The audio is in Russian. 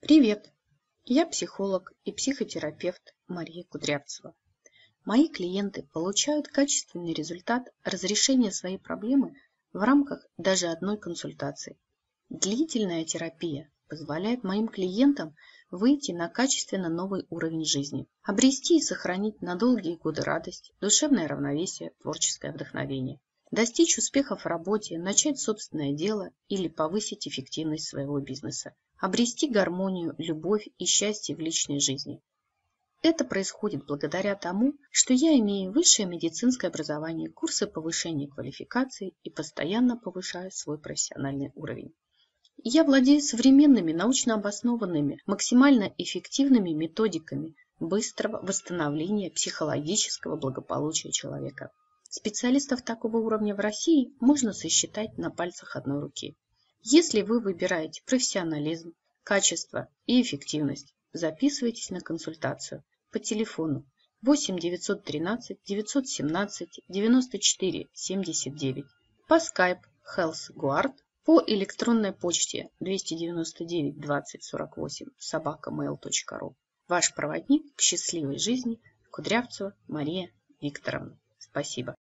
Привет! Я психолог и психотерапевт Мария Кудрявцева. Мои клиенты получают качественный результат разрешения своей проблемы в рамках даже одной консультации. Длительная терапия позволяет моим клиентам выйти на качественно новый уровень жизни, обрести и сохранить на долгие годы радость, душевное равновесие, творческое вдохновение, достичь успехов в работе, начать собственное дело или повысить эффективность своего бизнеса, обрести гармонию, любовь и счастье в личной жизни. Это происходит благодаря тому, что я имею высшее медицинское образование, курсы повышения квалификации и постоянно повышаю свой профессиональный уровень. Я владею современными, научно обоснованными, максимально эффективными методиками быстрого восстановления психологического благополучия человека. Специалистов такого уровня в России можно сосчитать на пальцах одной руки. Если вы выбираете профессионализм, качество и эффективность, записывайтесь на консультацию по телефону 8 913 917 94 79, по Skype Health Guard, по электронной почте 299 20 48 собакамейл.ру. Ваш проводник к счастливой жизни Кудрявцева Мария Викторовна. Спасибо.